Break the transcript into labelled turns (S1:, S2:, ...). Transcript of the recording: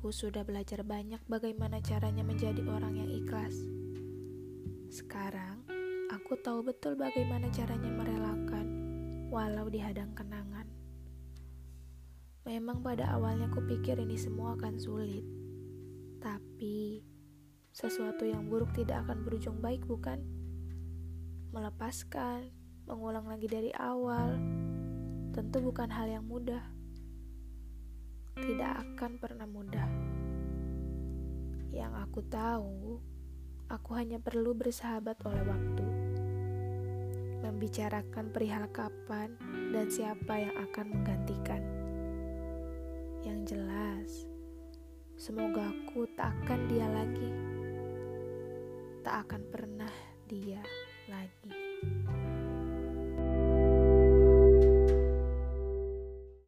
S1: Aku sudah belajar banyak bagaimana caranya menjadi orang yang ikhlas. Sekarang, aku tahu betul bagaimana caranya merelakan, walau dihadang kenangan. Memang pada awalnya kupikir ini semua akan sulit, tapi sesuatu yang buruk tidak akan berujung baik, bukan? Melepaskan, mengulang lagi dari awal, tentu bukan hal yang mudah tidak akan pernah mudah. Yang aku tahu, aku hanya perlu bersahabat oleh waktu, membicarakan perihal kapan dan siapa yang akan menggantikan. Yang jelas, semoga aku tak akan dia lagi, tak akan pernah dia.